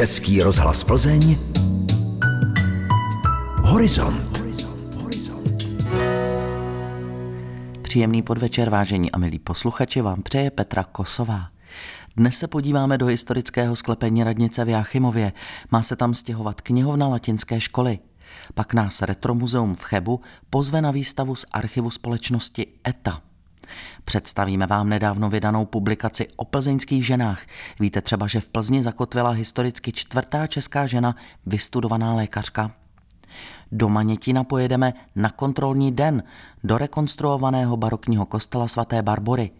Český rozhlas Plzeň Horizont Příjemný podvečer, vážení a milí posluchači, vám přeje Petra Kosová. Dnes se podíváme do historického sklepení radnice v Jáchymově. Má se tam stěhovat knihovna latinské školy. Pak nás Retromuzeum v Chebu pozve na výstavu z archivu společnosti ETA. Představíme vám nedávno vydanou publikaci o plzeňských ženách. Víte třeba, že v Plzni zakotvila historicky čtvrtá česká žena, vystudovaná lékařka. Do Manětina pojedeme na kontrolní den do rekonstruovaného barokního kostela svaté Barbory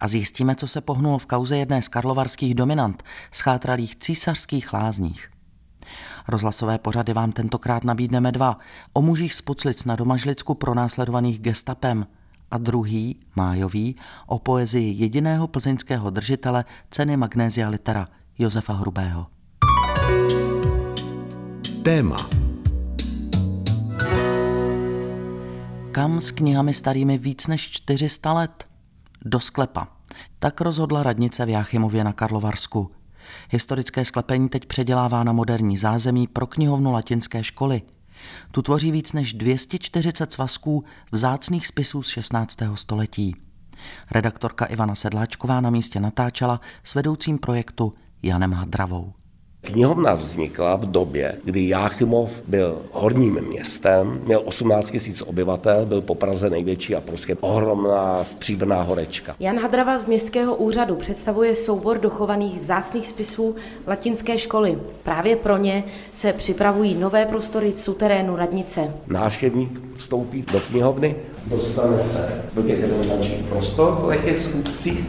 a zjistíme, co se pohnulo v kauze jedné z karlovarských dominant, schátralých císařských lázních. Rozhlasové pořady vám tentokrát nabídneme dva. O mužích z Puclic na Domažlicku pronásledovaných gestapem a druhý, májový, o poezii jediného plzeňského držitele ceny Magnézia Litera, Josefa Hrubého. Téma Kam s knihami starými víc než 400 let? Do sklepa. Tak rozhodla radnice v Jáchymově na Karlovarsku. Historické sklepení teď předělává na moderní zázemí pro knihovnu latinské školy. Tu tvoří víc než 240 svazků vzácných spisů z 16. století. Redaktorka Ivana Sedláčková na místě natáčela s vedoucím projektu Janem Hadravou. Knihovna vznikla v době, kdy Jáchymov byl horním městem, měl 18 000 obyvatel, byl po Praze největší a prostě ohromná stříbrná horečka. Jan Hadrava z Městského úřadu představuje soubor dochovaných vzácných spisů latinské školy. Právě pro ně se připravují nové prostory v suterénu radnice. Návštěvník vstoupí do knihovny, dostane se do těch jednoznačných prostor po těch schůdcích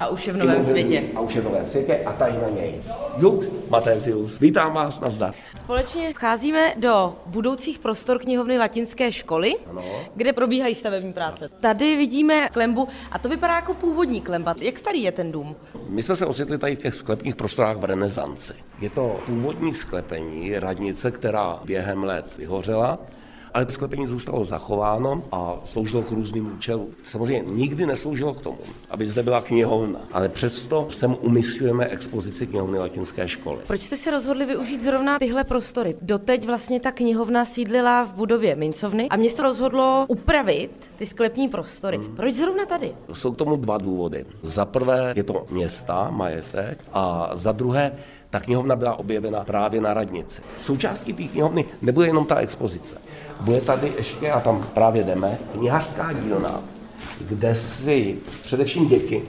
A už je v novém světě. A už je v novém světě a tady na něj. Juk Matézius. Vítám vás, nazdar. Společně vcházíme do budoucích prostor knihovny latinské školy, Ano. kde probíhají stavební práce. Tady vidíme klembu a to vypadá jako původní klemba. Jak starý je ten dům? My jsme se ocitli tady v těch sklepních prostorách v renesanci. Je to původní sklepení radnice, která během let vyhořela, ale sklepení zůstalo zachováno a sloužilo k různým účelům. Samozřejmě nikdy nesloužilo k tomu, aby zde byla knihovna, ale přesto sem umístujeme expozici knihovny latinské školy. Proč jste se rozhodli využít zrovna tyhle prostory? Doteď vlastně ta knihovna sídlila v budově mincovny a město rozhodlo upravit ty sklepní prostory. Proč zrovna tady? Jsou k tomu dva důvody. Za prvé je to města, majetek, a za druhé ta knihovna byla objevena právě na radnici. Součástí té knihovny nebude jenom ta expozice. Bude tady ještě, a tam právě jdeme, knihařská dílna, kde si především děti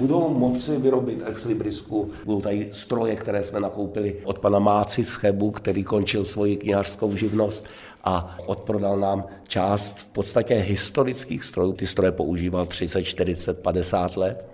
budou moci vyrobit ex librisku. Budou tady stroje, které jsme nakoupili od pana Máci z Chebu, který končil svoji knihařskou živnost a odprodal nám část v podstatě historických strojů. Ty stroje používal 30, 40, 50 let.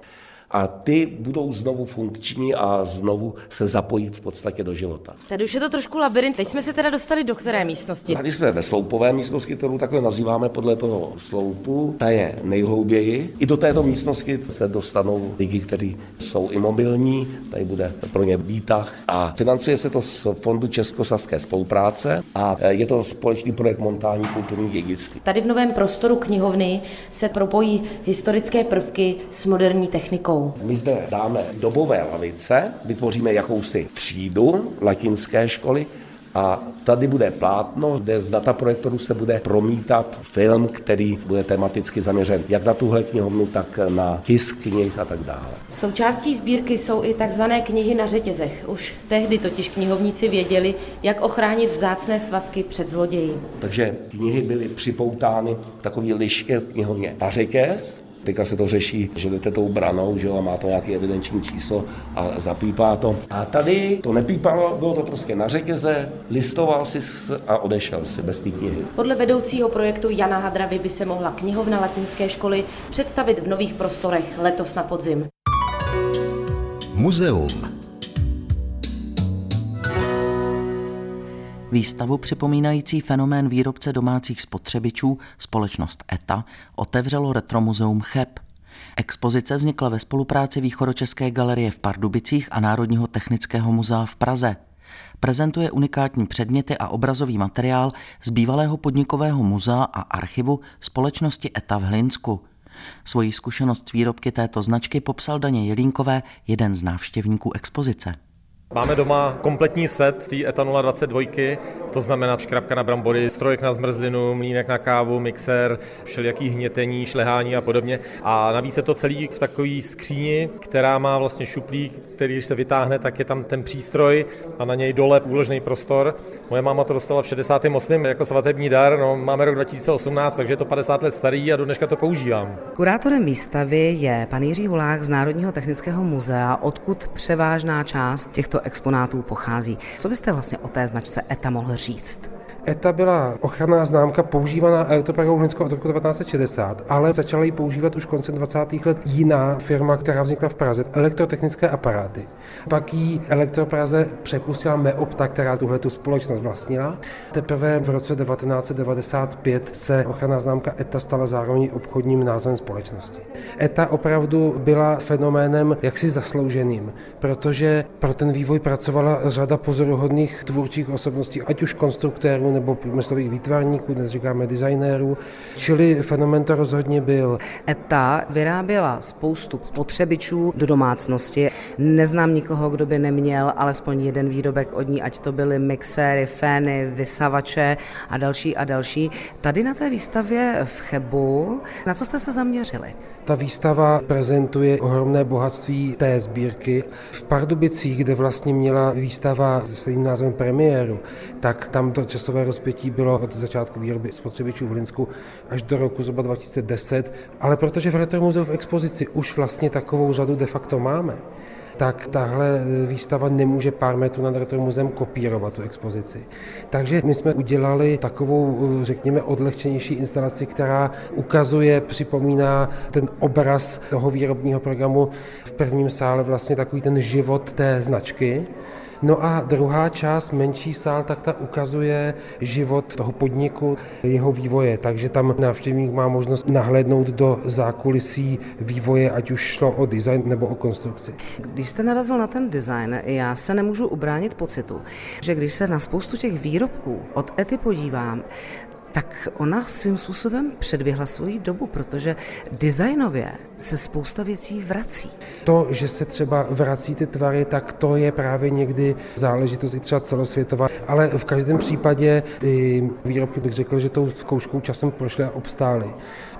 A ty budou znovu funkční a znovu se zapojí v podstatě do života. Tady už je to trošku labirint. Teď jsme se teda dostali do které místnosti? Tady jsme ve sloupové místnosti, kterou takhle nazýváme podle toho sloupu. Ta je nejhlouběji. I do této místnosti se dostanou lidi, kteří jsou imobilní. Tady bude pro ně výtah. A financuje se to z Fondu Českosaské spolupráce a je to společný projekt montání kulturní dědictví. Tady v novém prostoru knihovny se propojí historické prvky s moderní technikou. My zde dáme dobové lavice, vytvoříme jakousi třídu latinské školy a tady bude plátno, kde z dataprojektoru se bude promítat film, který bude tematicky zaměřen jak na tuhle knihovnu, tak na tisk knih a tak dále. Součástí sbírky jsou i takzvané knihy na řetězech. Už tehdy totiž knihovníci věděli, jak ochránit vzácné svazky před zloději. Takže knihy byly připoutány takový liške v knihovně na řetěz, Teďka se to řeší, že jdete tou branou, že jo, a má to nějaké evidenční číslo a zapípá to. A tady to nepípalo, bylo to prostě na řetěze, listoval si a odešel si bez té knihy. Podle vedoucího projektu Jana Hadravy by se mohla knihovna latinské školy představit v nových prostorech letos na podzim. Muzeum Výstavu připomínající fenomén výrobce domácích spotřebičů společnost ETA otevřelo Retromuzeum Cheb. Expozice vznikla ve spolupráci Východočeské galerie v Pardubicích a Národního technického muzea v Praze. Prezentuje unikátní předměty a obrazový materiál z bývalého podnikového muzea a archivu společnosti ETA v Hlinsku. Svojí zkušenost výrobky této značky popsal Daně Jelínkové, jeden z návštěvníků expozice. Máme doma kompletní set té ETA 022, to znamená škrabka na brambory, strojek na zmrzlinu, mlínek na kávu, mixer, všelijaký hnětení, šlehání a podobně. A navíc je to celý v takové skříni, která má vlastně šuplík, který když se vytáhne, tak je tam ten přístroj a na něj dole úložný prostor. Moje máma to dostala v 68. jako svatební dar, no, máme rok 2018, takže je to 50 let starý a do dneška to používám. Kurátorem výstavy je pan Jiří Hulák z Národního technického muzea, odkud převážná část těchto exponátů pochází. Co byste vlastně o té značce ETA mohl říct? ETA byla ochranná známka používaná elektropragou Hlinskou od roku 1960, ale začala ji používat už koncem 20. let jiná firma, která vznikla v Praze, elektrotechnické aparáty. Pak ji Elektropraze přepustila Meopta, která tuhle tu společnost vlastnila. Teprve v roce 1995 se ochranná známka ETA stala zároveň obchodním názvem společnosti. ETA opravdu byla fenoménem jaksi zaslouženým, protože pro ten vývoj pracovala řada pozoruhodných tvůrčích osobností, ať už konstruktérů nebo průmyslových výtvarníků, dnes říkáme designérů, čili fenomen to rozhodně byl. ETA vyráběla spoustu spotřebičů do domácnosti. Neznám nikoho, kdo by neměl alespoň jeden výrobek od ní, ať to byly mixéry, fény, vysavače a další a další. Tady na té výstavě v Chebu, na co jste se zaměřili? Ta výstava prezentuje ohromné bohatství té sbírky. V Pardubicích, kde vlastně měla výstava se svým názvem premiéru, tak tam to časové rozpětí bylo od začátku výroby spotřebičů v Linsku až do roku zhruba 2010, ale protože v Retro muzeu v expozici už vlastně takovou řadu de facto máme, tak tahle výstava nemůže pár metrů nad Retro muzeem kopírovat tu expozici. Takže my jsme udělali takovou, řekněme, odlehčenější instalaci, která ukazuje, připomíná ten obraz toho výrobního programu v prvním sále, vlastně takový ten život té značky. No a druhá část, menší sál, tak ta ukazuje život toho podniku, jeho vývoje, takže tam návštěvník má možnost nahlédnout do zákulisí vývoje, ať už šlo o design nebo o konstrukci. Když jste narazil na ten design, já se nemůžu ubránit pocitu, že když se na spoustu těch výrobků od Ety podívám, tak ona svým způsobem předběhla svoji dobu, protože designově se spousta věcí vrací. To, že se třeba vrací ty tvary, tak to je právě někdy záležitost i třeba celosvětová, ale v každém případě ty výrobky bych řekl, že tou zkouškou časem prošly a obstály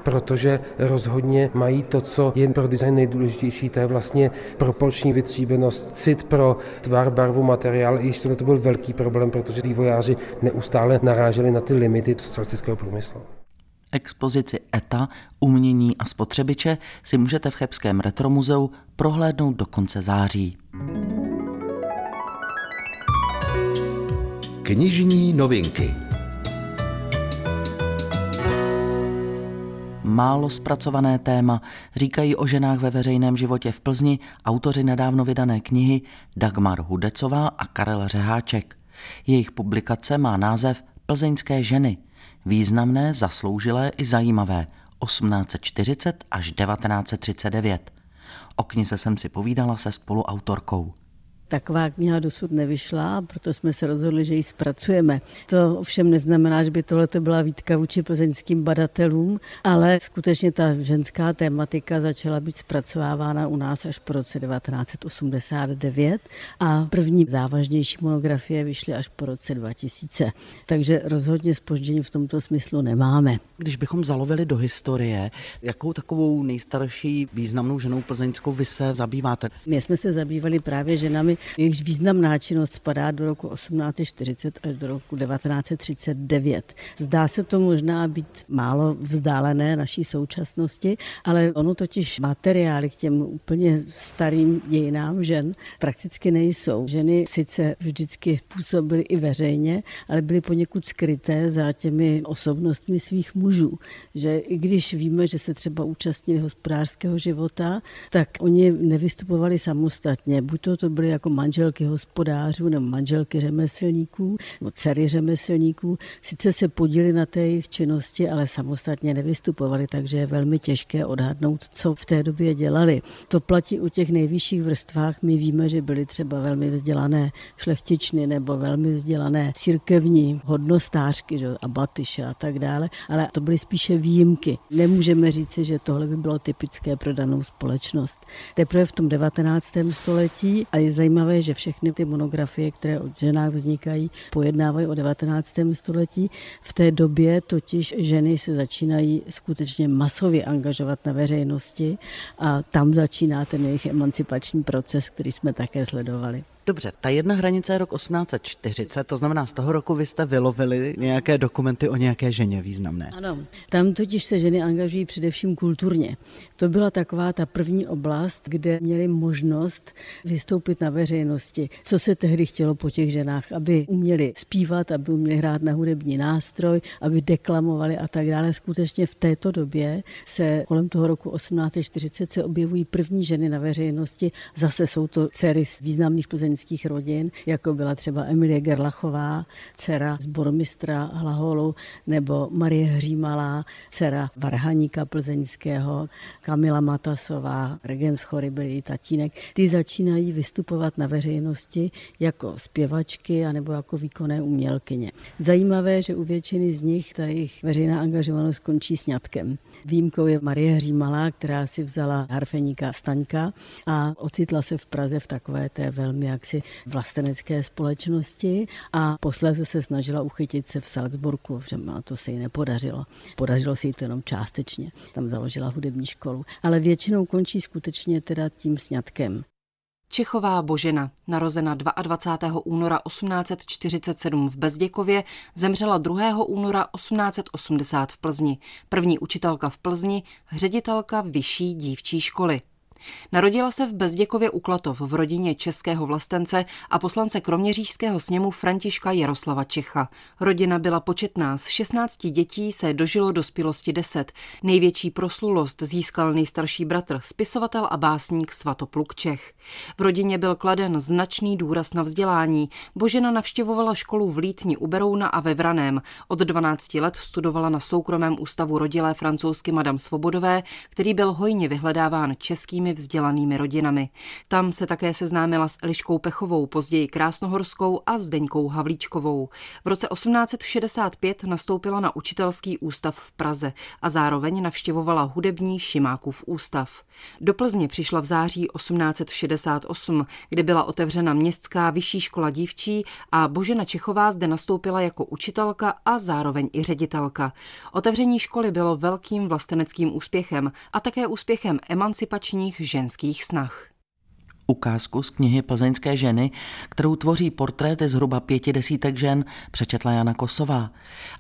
protože rozhodně mají to, co je pro design nejdůležitější, to je vlastně proporční vytříbenost, cit pro tvar, barvu, materiál. I to byl velký problém, protože vývojáři neustále naráželi na ty limity socialistického průmyslu. Expozici ETA, umění a spotřebiče si můžete v Chebském retromuzeu prohlédnout do konce září. Knižní novinky. Málo zpracované téma, říkají o ženách ve veřejném životě v Plzni autoři nedávno vydané knihy Dagmar Hudecová a Karel Řeháček. Jejich publikace má název Plzeňské ženy. Významné, zasloužilé i zajímavé 1840 až 1939. O knize jsem si povídala se spoluautorkou. Taková kniha dosud nevyšla, proto jsme se rozhodli, že ji zpracujeme. To ovšem neznamená, že by tohle byla výtka vůči plzeňským badatelům, ale skutečně ta ženská tématika začala být zpracovávána u nás až po roce 1989 a první závažnější monografie vyšly až po roce 2000. Takže rozhodně spoždění v tomto smyslu nemáme. Když bychom zalovili do historie, jakou takovou nejstarší významnou ženou plzeňskou vy se zabýváte? My jsme se zabývali právě ženami jejichž významná činnost spadá do roku 1840 až do roku 1939. Zdá se to možná být málo vzdálené naší současnosti, ale ono totiž materiály k těm úplně starým dějinám žen prakticky nejsou. Ženy sice vždycky působily i veřejně, ale byly poněkud skryté za těmi osobnostmi svých mužů. Že i když víme, že se třeba účastnili hospodářského života, tak oni nevystupovali samostatně. Buď to, to byly jako jako manželky hospodářů nebo manželky řemeslníků nebo dcery řemeslníků. Sice se podíli na té jejich činnosti, ale samostatně nevystupovali, takže je velmi těžké odhadnout, co v té době dělali. To platí u těch nejvyšších vrstvách. My víme, že byly třeba velmi vzdělané šlechtičny nebo velmi vzdělané církevní hodnostářky, že, abatyše a tak dále, ale to byly spíše výjimky. Nemůžeme říci, že tohle by bylo typické pro danou společnost. Teprve v tom 19. století a je zajímavé, zajímavé, že všechny ty monografie, které o ženách vznikají, pojednávají o 19. století. V té době totiž ženy se začínají skutečně masově angažovat na veřejnosti a tam začíná ten jejich emancipační proces, který jsme také sledovali. Dobře, ta jedna hranice je rok 1840, to znamená, z toho roku vy jste vylovili nějaké dokumenty o nějaké ženě významné. Ano, tam totiž se ženy angažují především kulturně. To byla taková ta první oblast, kde měly možnost vystoupit na veřejnosti. Co se tehdy chtělo po těch ženách, aby uměli zpívat, aby uměli hrát na hudební nástroj, aby deklamovali a tak dále. Skutečně v této době se kolem toho roku 1840 se objevují první ženy na veřejnosti. Zase jsou to dcery z významných plzeňských rodin, jako byla třeba Emilie Gerlachová, dcera zbormistra Hlaholu, nebo Marie Hřímalá, dcera Varhaníka plzeňského, Kamila Matasová, Regens Chory byl její tatínek, ty začínají vystupovat na veřejnosti jako zpěvačky anebo jako výkonné umělkyně. Zajímavé, že u většiny z nich ta jejich veřejná angažovanost končí sňatkem. Výjimkou je Marie Hřímalá, která si vzala harfeníka Staňka a ocitla se v Praze v takové té velmi jaksi vlastenecké společnosti a posléze se snažila uchytit se v Salzburgu, že to se jí nepodařilo. Podařilo se jí to jenom částečně. Tam založila hudební školu. Ale většinou končí skutečně teda tím sňatkem. Čechová Božena, narozena 22. února 1847 v Bezděkově, zemřela 2. února 1880 v Plzni. První učitelka v Plzni, ředitelka vyšší dívčí školy. Narodila se v Bezděkově u Klatov v rodině českého vlastence a poslance kroměřížského sněmu Františka Jaroslava Čecha. Rodina byla početná, z 16 dětí se dožilo dospělosti 10. Největší proslulost získal nejstarší bratr, spisovatel a básník Svatopluk Čech. V rodině byl kladen značný důraz na vzdělání. Božena navštěvovala školu v Lítni u Berouna a ve Vraném. Od 12 let studovala na soukromém ústavu rodilé francouzsky Madame Svobodové, který byl hojně vyhledáván českými vzdělanými rodinami. Tam se také seznámila s Eliškou Pechovou, později Krásnohorskou a Zdeňkou Havlíčkovou. V roce 1865 nastoupila na učitelský ústav v Praze a zároveň navštěvovala hudební Šimákův ústav. Do Plzně přišla v září 1868, kdy byla otevřena městská vyšší škola dívčí a Božena Čechová zde nastoupila jako učitelka a zároveň i ředitelka. Otevření školy bylo velkým vlasteneckým úspěchem a také úspěchem emancipačních ženských snah. Ukázku z knihy Plzeňské ženy, kterou tvoří portréty zhruba pěti desítek žen, přečetla Jana Kosová.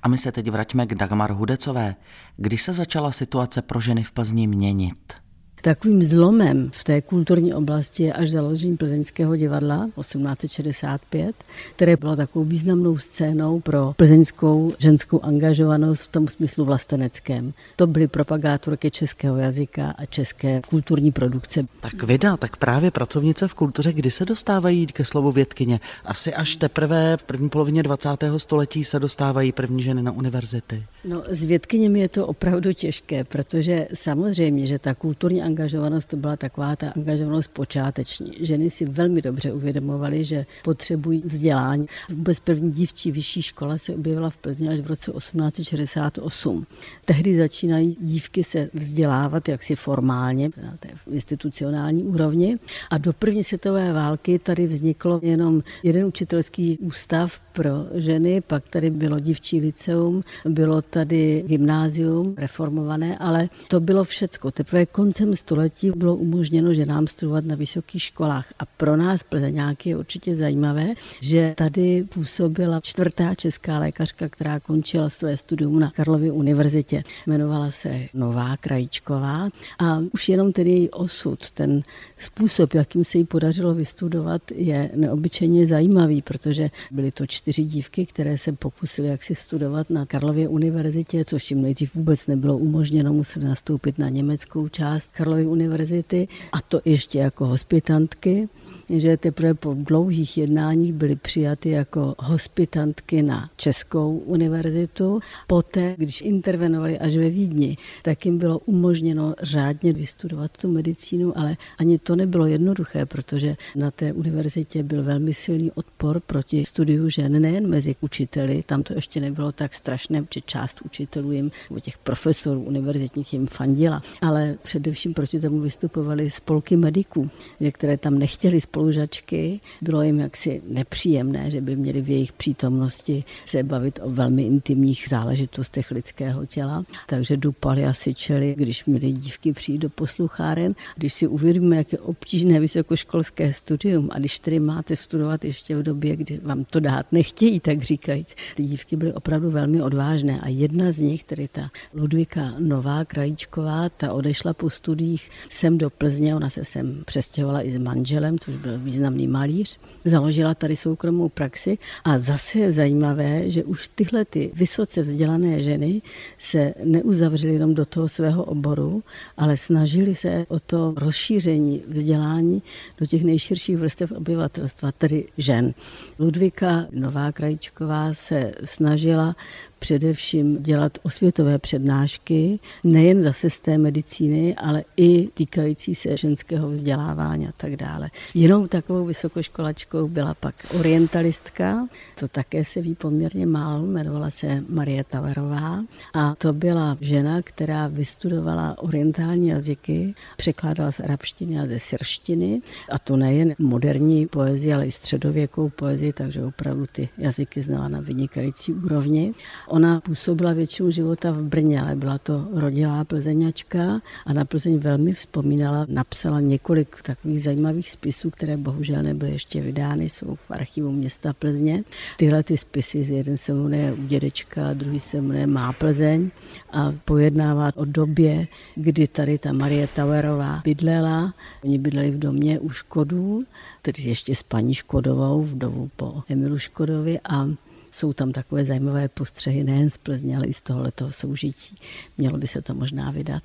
A my se teď vraťme k Dagmar Hudecové. Kdy se začala situace pro ženy v Plzni měnit? Takovým zlomem v té kulturní oblasti je až založení plzeňského divadla 1865, které bylo takovou významnou scénou pro plzeňskou ženskou angažovanost v tom smyslu vlasteneckém. To byly propagátorky českého jazyka a české kulturní produkce. Tak vida, tak právě pracovnice v kultuře, kdy se dostávají ke slovu vědkyně? Asi až teprve v první polovině 20. století se dostávají první ženy na univerzity. No, s vědkyněmi je to opravdu těžké, protože samozřejmě, že ta kulturní angažovanost to byla taková ta angažovanost počáteční. Ženy si velmi dobře uvědomovaly, že potřebují vzdělání. Vůbec první dívčí vyšší škola se objevila v Plzni až v roce 1868. Tehdy začínají dívky se vzdělávat jaksi formálně na té institucionální úrovni a do první světové války tady vzniklo jenom jeden učitelský ústav pro ženy, pak tady bylo dívčí liceum, bylo tady gymnázium reformované, ale to bylo všecko. Teprve koncem století bylo umožněno ženám studovat na vysokých školách. A pro nás plzeňáky je určitě zajímavé, že tady působila čtvrtá česká lékařka, která končila své studium na Karlově univerzitě. Jmenovala se Nová Krajíčková a už jenom ten její osud, ten způsob, jakým se jí podařilo vystudovat, je neobyčejně zajímavý, protože byly to čtyři dívky, které se pokusily jaksi studovat na Karlově univerzitě, což jim nejdřív vůbec nebylo umožněno, museli nastoupit na německou část Karlovy univerzity a to ještě jako hospitantky že teprve po dlouhých jednáních byly přijaty jako hospitantky na Českou univerzitu. Poté, když intervenovali až ve Vídni, tak jim bylo umožněno řádně vystudovat tu medicínu, ale ani to nebylo jednoduché, protože na té univerzitě byl velmi silný odpor proti studiu žen, nejen mezi učiteli, tam to ještě nebylo tak strašné, že část učitelů jim, nebo těch profesorů univerzitních jim fandila, ale především proti tomu vystupovali spolky mediků, které tam nechtěli spolužačky. Bylo jim jaksi nepříjemné, že by měli v jejich přítomnosti se bavit o velmi intimních záležitostech lidského těla. Takže dupali a syčeli, když měli dívky přijít do poslucháren. Když si uvědomíme, jak je obtížné vysokoškolské studium a když tedy máte studovat ještě v době, kdy vám to dát nechtějí, tak říkajíc, ty dívky byly opravdu velmi odvážné a jedna z nich, tedy ta Ludvika Nová Krajíčková, ta odešla po studiích sem do Plzně, ona se sem přestěhovala i s manželem, což významný malíř, založila tady soukromou praxi a zase je zajímavé, že už tyhle ty vysoce vzdělané ženy se neuzavřely jenom do toho svého oboru, ale snažili se o to rozšíření vzdělání do těch nejširších vrstev obyvatelstva, tedy žen. Ludvika Nová Krajíčková se snažila především dělat osvětové přednášky, nejen zase z medicíny, ale i týkající se ženského vzdělávání a tak dále. Jinou takovou vysokoškolačkou byla pak orientalistka, to také se ví poměrně málo, jmenovala se Marie Taverová a to byla žena, která vystudovala orientální jazyky, překládala z arabštiny a ze syrštiny a to nejen moderní poezii, ale i středověkou poezii, takže opravdu ty jazyky znala na vynikající úrovni. Ona působila většinu života v Brně, ale byla to rodilá plzeňačka a na Plzeň velmi vzpomínala. Napsala několik takových zajímavých spisů, které bohužel nebyly ještě vydány, jsou v archivu města Plzně. Tyhle ty spisy, jeden se jmenuje U dědečka, druhý se jmenuje Má Plzeň a pojednává o době, kdy tady ta Marie Tauerová bydlela. Oni bydleli v domě u Škodů, tedy ještě s paní Škodovou, vdovu po Emilu Škodovi a jsou tam takové zajímavé postřehy nejen z Plzně, ale i z tohoto soužití. Mělo by se to možná vydat.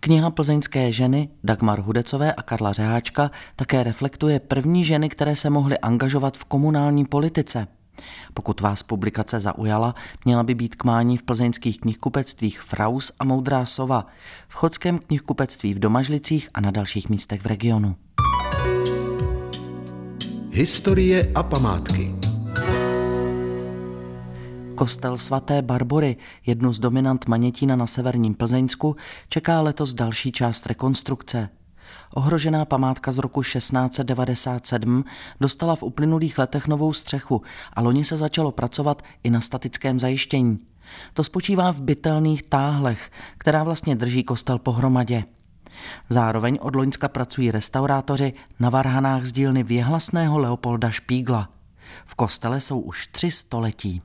Kniha plzeňské ženy Dagmar Hudecové a Karla Řeháčka také reflektuje první ženy, které se mohly angažovat v komunální politice. Pokud vás publikace zaujala, měla by být k mání v plzeňských knihkupectvích Fraus a Moudrá sova, v chodském knihkupectví v Domažlicích a na dalších místech v regionu. Historie a památky. Kostel svaté Barbory, jednu z dominant Manětína na severním Plzeňsku, čeká letos další část rekonstrukce. Ohrožená památka z roku 1697 dostala v uplynulých letech novou střechu a loni se začalo pracovat i na statickém zajištění. To spočívá v bytelných táhlech, která vlastně drží kostel pohromadě. Zároveň od Loňska pracují restaurátoři na varhanách z dílny věhlasného Leopolda Špígla. V kostele jsou už tři století.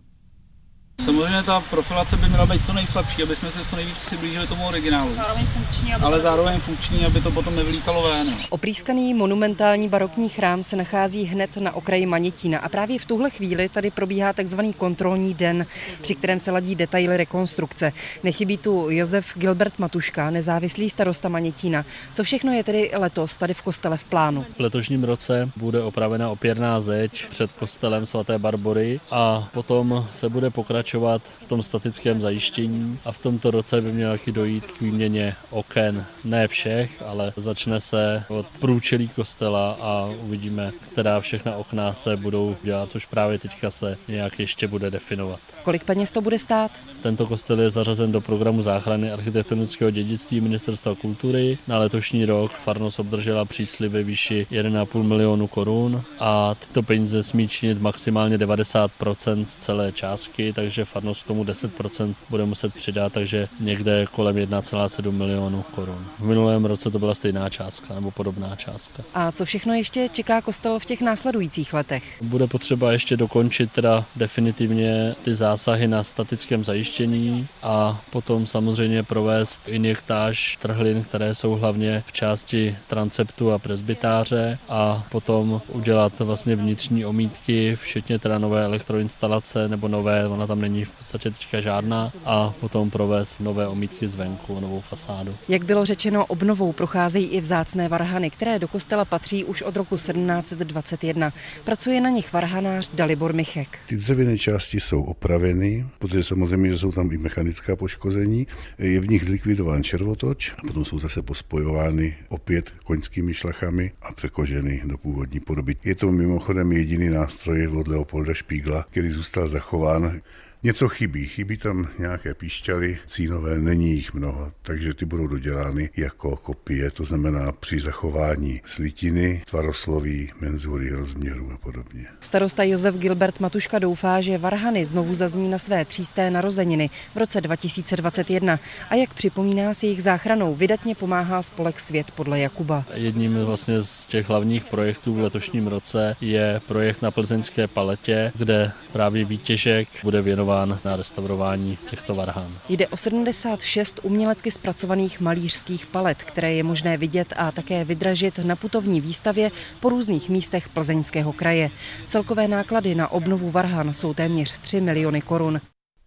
Samozřejmě ta profilace by měla být co nejslabší, aby jsme se co nejvíc přiblížili tomu originálu. Zároveň funkční, aby ale zároveň funkční, aby to potom nevylítalo ven. Oprýskaný monumentální barokní chrám se nachází hned na okraji Manětína a právě v tuhle chvíli tady probíhá takzvaný kontrolní den, při kterém se ladí detaily rekonstrukce. Nechybí tu Josef Gilbert Matuška, nezávislý starosta Manětína. Co všechno je tedy letos tady v kostele v plánu? V letošním roce bude opravena opěrná zeď před kostelem svaté Barbory a potom se bude pokračovat pokračovat v tom statickém zajištění a v tomto roce by mělo taky dojít k výměně oken. Ne všech, ale začne se od průčelí kostela a uvidíme, která všechna okna se budou dělat, což právě teďka se nějak ještě bude definovat. Kolik peněz to bude stát? Tento kostel je zařazen do programu záchrany architektonického dědictví Ministerstva kultury. Na letošní rok farnost obdržela příslib ve výši 1,5 milionu korun a tyto peníze smí činit maximálně 90% z celé částky, takže farnost k tomu 10% bude muset přidat, takže někde kolem 1,7 milionu korun. V minulém roce to byla stejná částka nebo podobná částka. A co všechno ještě čeká kostel v těch následujících letech? Bude potřeba ještě dokončit teda definitivně ty zásahy na statickém zajištění a potom samozřejmě provést injektáž trhlin, které jsou hlavně v části transeptu a presbytáře a potom udělat vlastně vnitřní omítky, včetně teda nové elektroinstalace nebo nové, ona tam není v podstatě teďka žádná a potom provést nové omítky zvenku, novou fasádu. Jak bylo řečeno, obnovou procházejí i vzácné varhany, které do kostela patří už od roku 1721. Pracuje na nich varhanář Dalibor Michek. Ty dřevěné části jsou opraveny, protože samozřejmě, že jsou tam i mechanická poškození. Je v nich zlikvidován červotoč a potom jsou zase pospojovány opět koňskými šlachami a překoženy do původní podoby. Je to mimochodem jediný nástroj od Leopolda Špígla, který zůstal zachován Něco chybí, chybí tam nějaké píšťaly, cínové, není jich mnoho, takže ty budou dodělány jako kopie, to znamená při zachování slitiny, tvarosloví, menzury, rozměru a podobně. Starosta Josef Gilbert Matuška doufá, že Varhany znovu zazní na své přísté narozeniny v roce 2021 a jak připomíná s jejich záchranou, vydatně pomáhá spolek Svět podle Jakuba. Jedním vlastně z těch hlavních projektů v letošním roce je projekt na plzeňské paletě, kde právě výtěžek bude věnován na restaurování těchto varhán. Jde o 76 umělecky zpracovaných malířských palet, které je možné vidět a také vydražit na putovní výstavě po různých místech plzeňského kraje. Celkové náklady na obnovu varhan jsou téměř 3 miliony korun.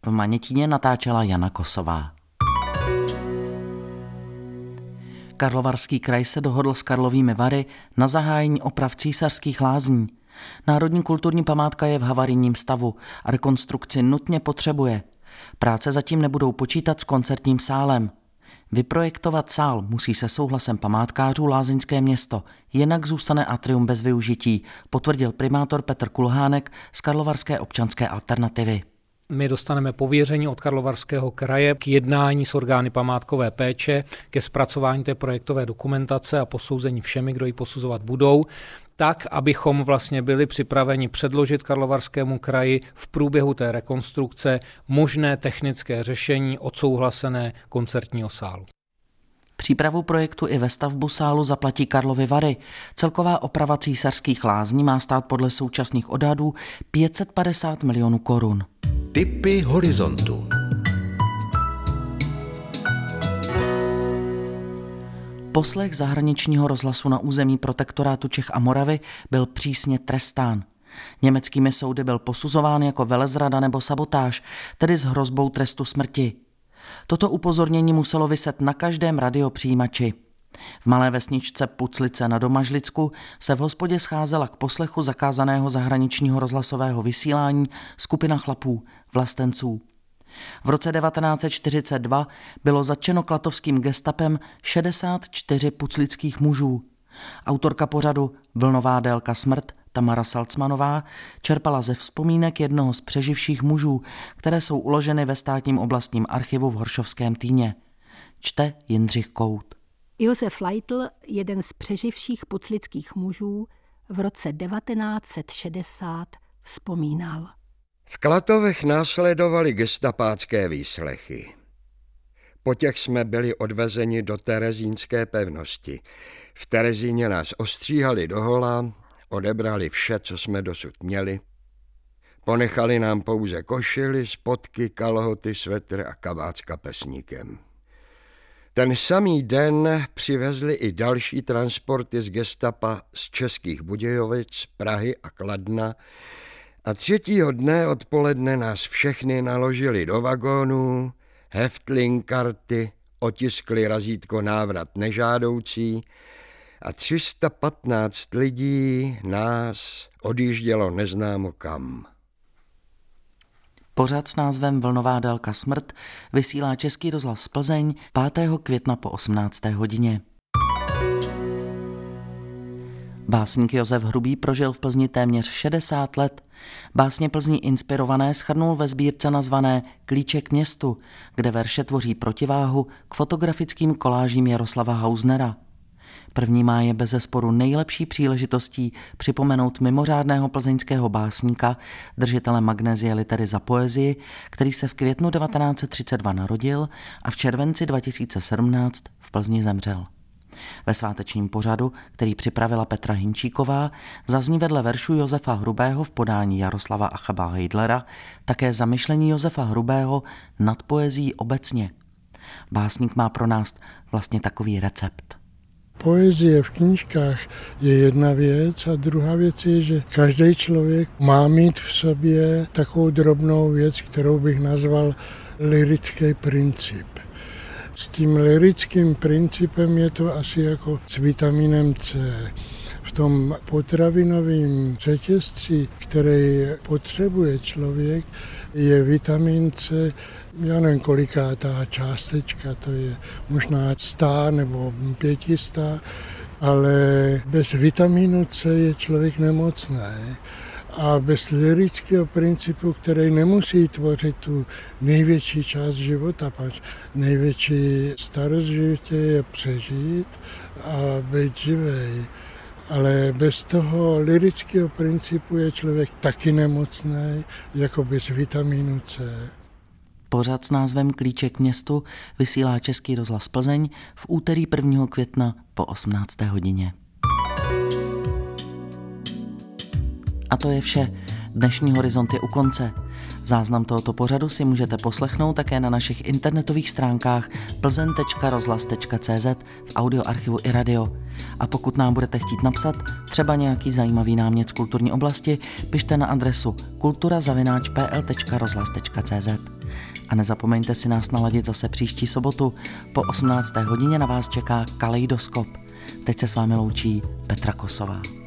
V Manětíně natáčela Jana Kosová. Karlovarský kraj se dohodl s Karlovými Vary na zahájení oprav císařských lázní. Národní kulturní památka je v havarijním stavu a rekonstrukci nutně potřebuje. Práce zatím nebudou počítat s koncertním sálem. Vyprojektovat sál musí se souhlasem památkářů Lázeňské město, jinak zůstane atrium bez využití, potvrdil primátor Petr Kulhánek z Karlovarské občanské alternativy. My dostaneme pověření od Karlovarského kraje k jednání s orgány památkové péče, ke zpracování té projektové dokumentace a posouzení všemi, kdo ji posuzovat budou tak, abychom vlastně byli připraveni předložit Karlovarskému kraji v průběhu té rekonstrukce možné technické řešení odsouhlasené koncertního sálu. Přípravu projektu i ve stavbu sálu zaplatí Karlovy Vary. Celková oprava císařských lázní má stát podle současných odhadů 550 milionů korun. Typy horizontu. Poslech zahraničního rozhlasu na území protektorátu Čech a Moravy byl přísně trestán. Německými soudy byl posuzován jako velezrada nebo sabotáž, tedy s hrozbou trestu smrti. Toto upozornění muselo vyset na každém radiopřijímači. V malé vesničce Puclice na Domažlicku se v hospodě scházela k poslechu zakázaného zahraničního rozhlasového vysílání skupina chlapů, vlastenců. V roce 1942 bylo zatčeno klatovským gestapem 64 puclických mužů. Autorka pořadu Vlnová délka smrt Tamara Salcmanová čerpala ze vzpomínek jednoho z přeživších mužů, které jsou uloženy ve státním oblastním archivu v Horšovském týně. Čte Jindřich Kout. Josef Leitl, jeden z přeživších puclických mužů, v roce 1960 vzpomínal. V Klatovech následovaly gestapácké výslechy. Po těch jsme byli odvezeni do Terezínské pevnosti. V Terezíně nás ostříhali do hola, odebrali vše, co jsme dosud měli. Ponechali nám pouze košily, spotky, kalhoty, svetr a kabát s kapesníkem. Ten samý den přivezli i další transporty z gestapa z Českých Budějovic, Prahy a Kladna a třetího dne odpoledne nás všechny naložili do vagónů, heftling karty, otiskli razítko návrat nežádoucí a 315 lidí nás odjíždělo neznámo kam. Pořád s názvem Vlnová délka smrt vysílá Český rozhlas Plzeň 5. května po 18. hodině. Básník Josef Hrubý prožil v Plzni téměř 60 let. Básně Plzni inspirované schrnul ve sbírce nazvané Klíček městu, kde verše tvoří protiváhu k fotografickým kolážím Jaroslava Hausnera. První má je bez sporu nejlepší příležitostí připomenout mimořádného plzeňského básníka, držitele magnézie litery za poezii, který se v květnu 1932 narodil a v červenci 2017 v Plzni zemřel. Ve svátečním pořadu, který připravila Petra Hinčíková, zazní vedle veršu Josefa Hrubého v podání Jaroslava Achaba Heidlera také zamyšlení Josefa Hrubého nad poezí obecně. Básník má pro nás vlastně takový recept. Poezie v knížkách je jedna věc a druhá věc je, že každý člověk má mít v sobě takovou drobnou věc, kterou bych nazval lirický princip. S tím lirickým principem je to asi jako s vitaminem C. V tom potravinovém řetězci, který potřebuje člověk, je vitamin C, já nevím kolikátá částečka, to je možná stá nebo pětistá, ale bez vitamínu C je člověk nemocný. A bez lirického principu, který nemusí tvořit tu největší část života, pač největší starost životě je přežít a být živej. Ale bez toho lirického principu je člověk taky nemocný, jako bez vitamínu C. Pořad s názvem Klíček městu vysílá Český rozhlas Plzeň v úterý 1. května po 18. hodině. A to je vše. Dnešní horizont je u konce. Záznam tohoto pořadu si můžete poslechnout také na našich internetových stránkách plzen.rozhlas.cz v audioarchivu i radio. A pokud nám budete chtít napsat třeba nějaký zajímavý námět z kulturní oblasti, pište na adresu kulturazavináčpl.rozhlas.cz A nezapomeňte si nás naladit zase příští sobotu. Po 18. hodině na vás čeká Kaleidoskop. Teď se s vámi loučí Petra Kosová.